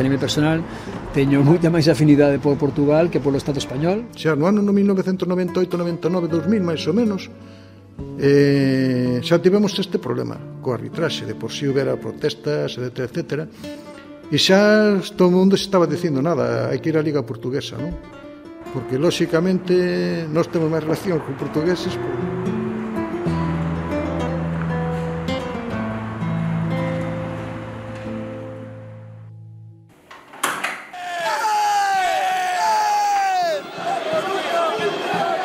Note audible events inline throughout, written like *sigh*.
a nivel personal teño moita máis afinidade por Portugal que polo Estado español. Xa no ano no 1998, 99, 2000, máis ou menos, eh, xa tivemos este problema co arbitraxe, de por si houbera protestas, etc, etc. E xa todo o mundo se estaba dicindo nada, hai que ir á Liga Portuguesa, non? Porque, lóxicamente, nós temos máis relación con portugueses, pois,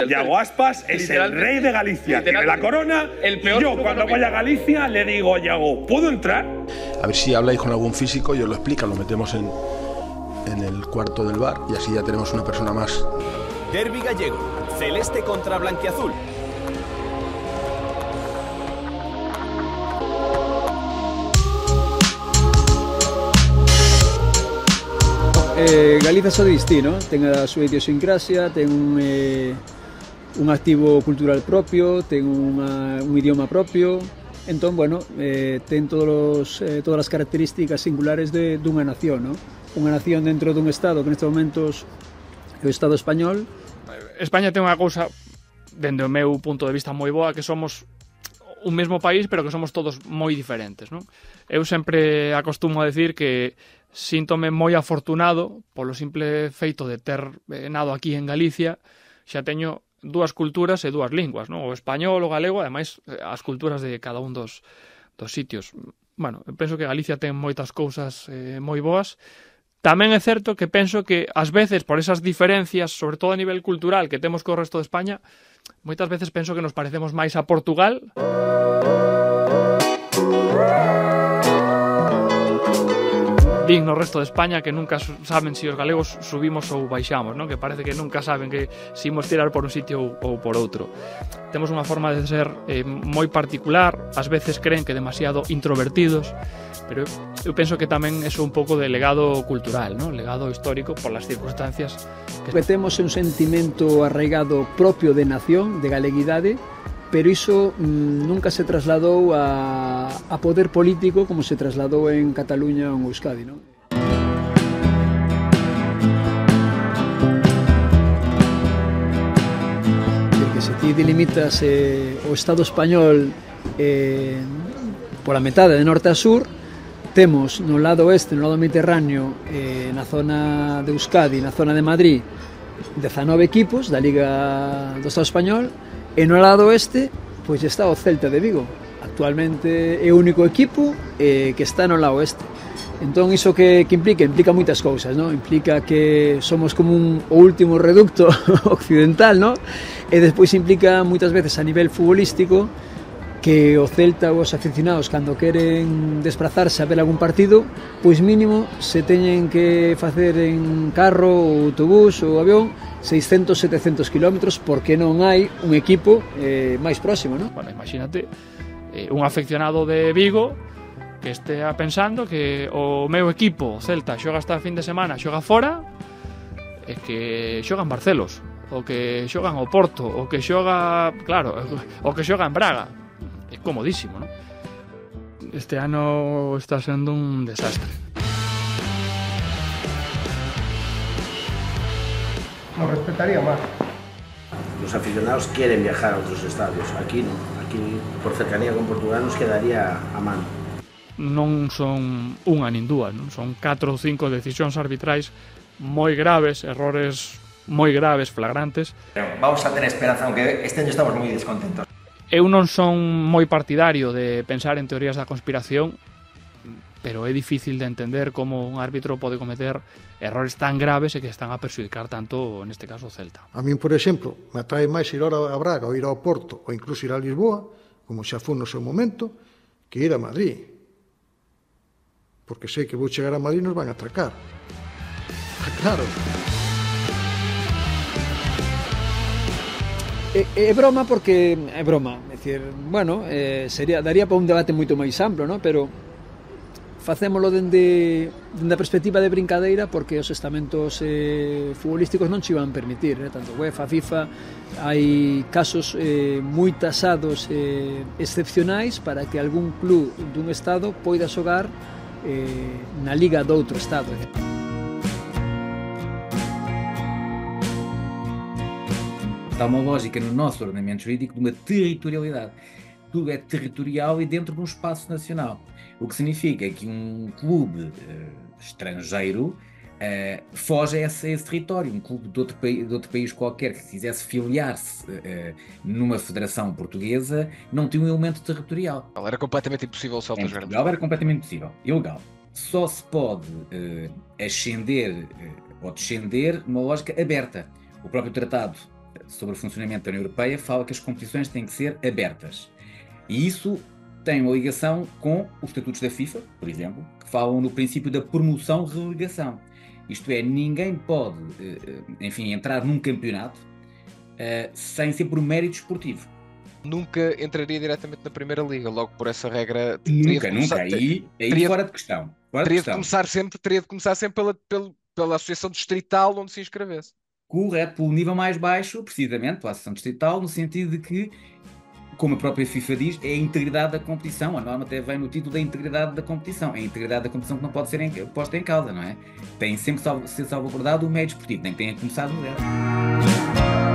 Yago Aspas es el rey de Galicia, tiene la corona. El peor yo cuando voy a Galicia le digo a Yago, ¿puedo entrar? A ver si habláis con algún físico y os lo explica, lo metemos en, en el cuarto del bar y así ya tenemos una persona más. Derby gallego, celeste contra blanquiazul. Eh, Galiza só distí, no? ten a súa idiosincrasia, ten un, eh, un activo cultural propio, ten unha, un idioma propio, entón, bueno, eh, ten todos los, eh, todas as características singulares de, dunha nación, no? Unha nación dentro dun Estado que neste momentos é o Estado español. España ten unha cousa, dende o meu punto de vista, moi boa, que somos un mesmo país, pero que somos todos moi diferentes, non? Eu sempre acostumo a decir que síntome moi afortunado polo simple feito de ter eh, nado aquí en Galicia, xa teño dúas culturas e dúas linguas, non? O español, o galego, ademais eh, as culturas de cada un dos, dos sitios. Bueno, penso que Galicia ten moitas cousas eh, moi boas. Tamén é certo que penso que ás veces por esas diferencias, sobre todo a nivel cultural que temos co resto de España, moitas veces penso que nos parecemos máis a Portugal din no resto de España que nunca saben se si os galegos subimos ou baixamos, non? Que parece que nunca saben que se si imos tirar por un sitio ou, ou por outro. Temos unha forma de ser eh, moi particular, ás veces creen que demasiado introvertidos, pero eu penso que tamén é un pouco de legado cultural, ¿no? legado histórico polas circunstancias que... que temos un sentimento arraigado propio de nación, de galeguidade pero iso mm, nunca se trasladou a, a poder político como se trasladou en Cataluña ou en Euskadi, non? que se ti delimitas eh, o Estado español eh, pola metade de norte a sur, temos no lado oeste, no lado mediterráneo, eh, na zona de Euskadi, na zona de Madrid, 19 equipos da Liga do Estado Español e no lado oeste pois está o Celta de Vigo actualmente é o único equipo eh, que está no lado oeste entón iso que, que implica? implica moitas cousas non? implica que somos como un, o último reducto *laughs* occidental non? e despois implica moitas veces a nivel futbolístico que o Celta ou os aficionados cando queren desplazarse a ver algún partido, pois mínimo se teñen que facer en carro, ou autobús ou avión 600-700 km porque non hai un equipo eh, máis próximo, non? Bueno, imagínate eh, un afeccionado de Vigo que estea pensando que o meu equipo, o Celta, xoga esta fin de semana, xoga fora, e que xogan Barcelos, o que xogan o Porto, o que xoga, claro, o que xoga en Braga é comodísimo, ¿no? Este ano está sendo un desastre. Lo respetaría máis. Os aficionados queren viajar a outros estadios. Aquí no. Aquí, por cercanía con Portugal, nos quedaría a mano. Non son unha nin dúas, non? son 4 ou 5 decisións arbitrais moi graves, errores moi graves, flagrantes. Vamos a tener esperanza, aunque este año estamos moi descontentos. Eu non son moi partidario de pensar en teorías da conspiración, pero é difícil de entender como un árbitro pode cometer errores tan graves e que están a perxudicar tanto, neste caso, o Celta. A min, por exemplo, me atrae máis ir a Braga ou ir ao Porto ou incluso ir a Lisboa, como xa foi no seu momento, que ir a Madrid. Porque sei que vou chegar a Madrid e nos van a atracar. *laughs* Claro. é, é broma porque é broma, é decir, bueno, eh, sería daría para un debate moito máis amplo, no? pero facémolo dende, dende a perspectiva de brincadeira porque os estamentos eh, futbolísticos non se iban permitir, eh? tanto UEFA, FIFA, hai casos eh, moi tasados eh, excepcionais para que algún club dun estado poida xogar eh, na liga doutro estado. Eh? Está uma lógica no nosso ordenamento jurídico de uma territorialidade. Tudo é territorial e dentro de um espaço nacional. O que significa que um clube uh, estrangeiro uh, foge a esse, a esse, território. Um clube de outro, de outro, país qualquer que quisesse filiar-se uh, numa federação portuguesa não tinha um elemento territorial. Era completamente impossível o Celta em Portugal era completamente impossível. Ilegal. Só se pode ascender ou descender numa lógica aberta. O próprio tratado sobre o funcionamento da União Europeia fala que as competições têm que ser abertas. E isso tem uma ligação com os estatutos da FIFA, por exemplo, que falam no princípio da promoção-relegação. Isto é, ninguém pode, eh, eh, enfim, entrar num campeonato uh, sem ser por mérito esportivo. Nunca entraria diretamente na Primeira Liga, logo por essa regra. Nunca, nunca. Aí, aí teria, fora de questão. Fora teria, de, questão. De começar sempre, teria de começar sempre pela, pela, pela associação distrital onde se inscrevesse. Correto, pelo nível mais baixo, precisamente, pela associação distrital, no sentido de que como a própria FIFA diz, é a integridade da competição. A norma até vem no título da integridade da competição. É a integridade da competição que não pode ser em, posta em causa, não é? Tem sempre que ser salvaguardado o meio desportivo, nem que tenha começado no zero.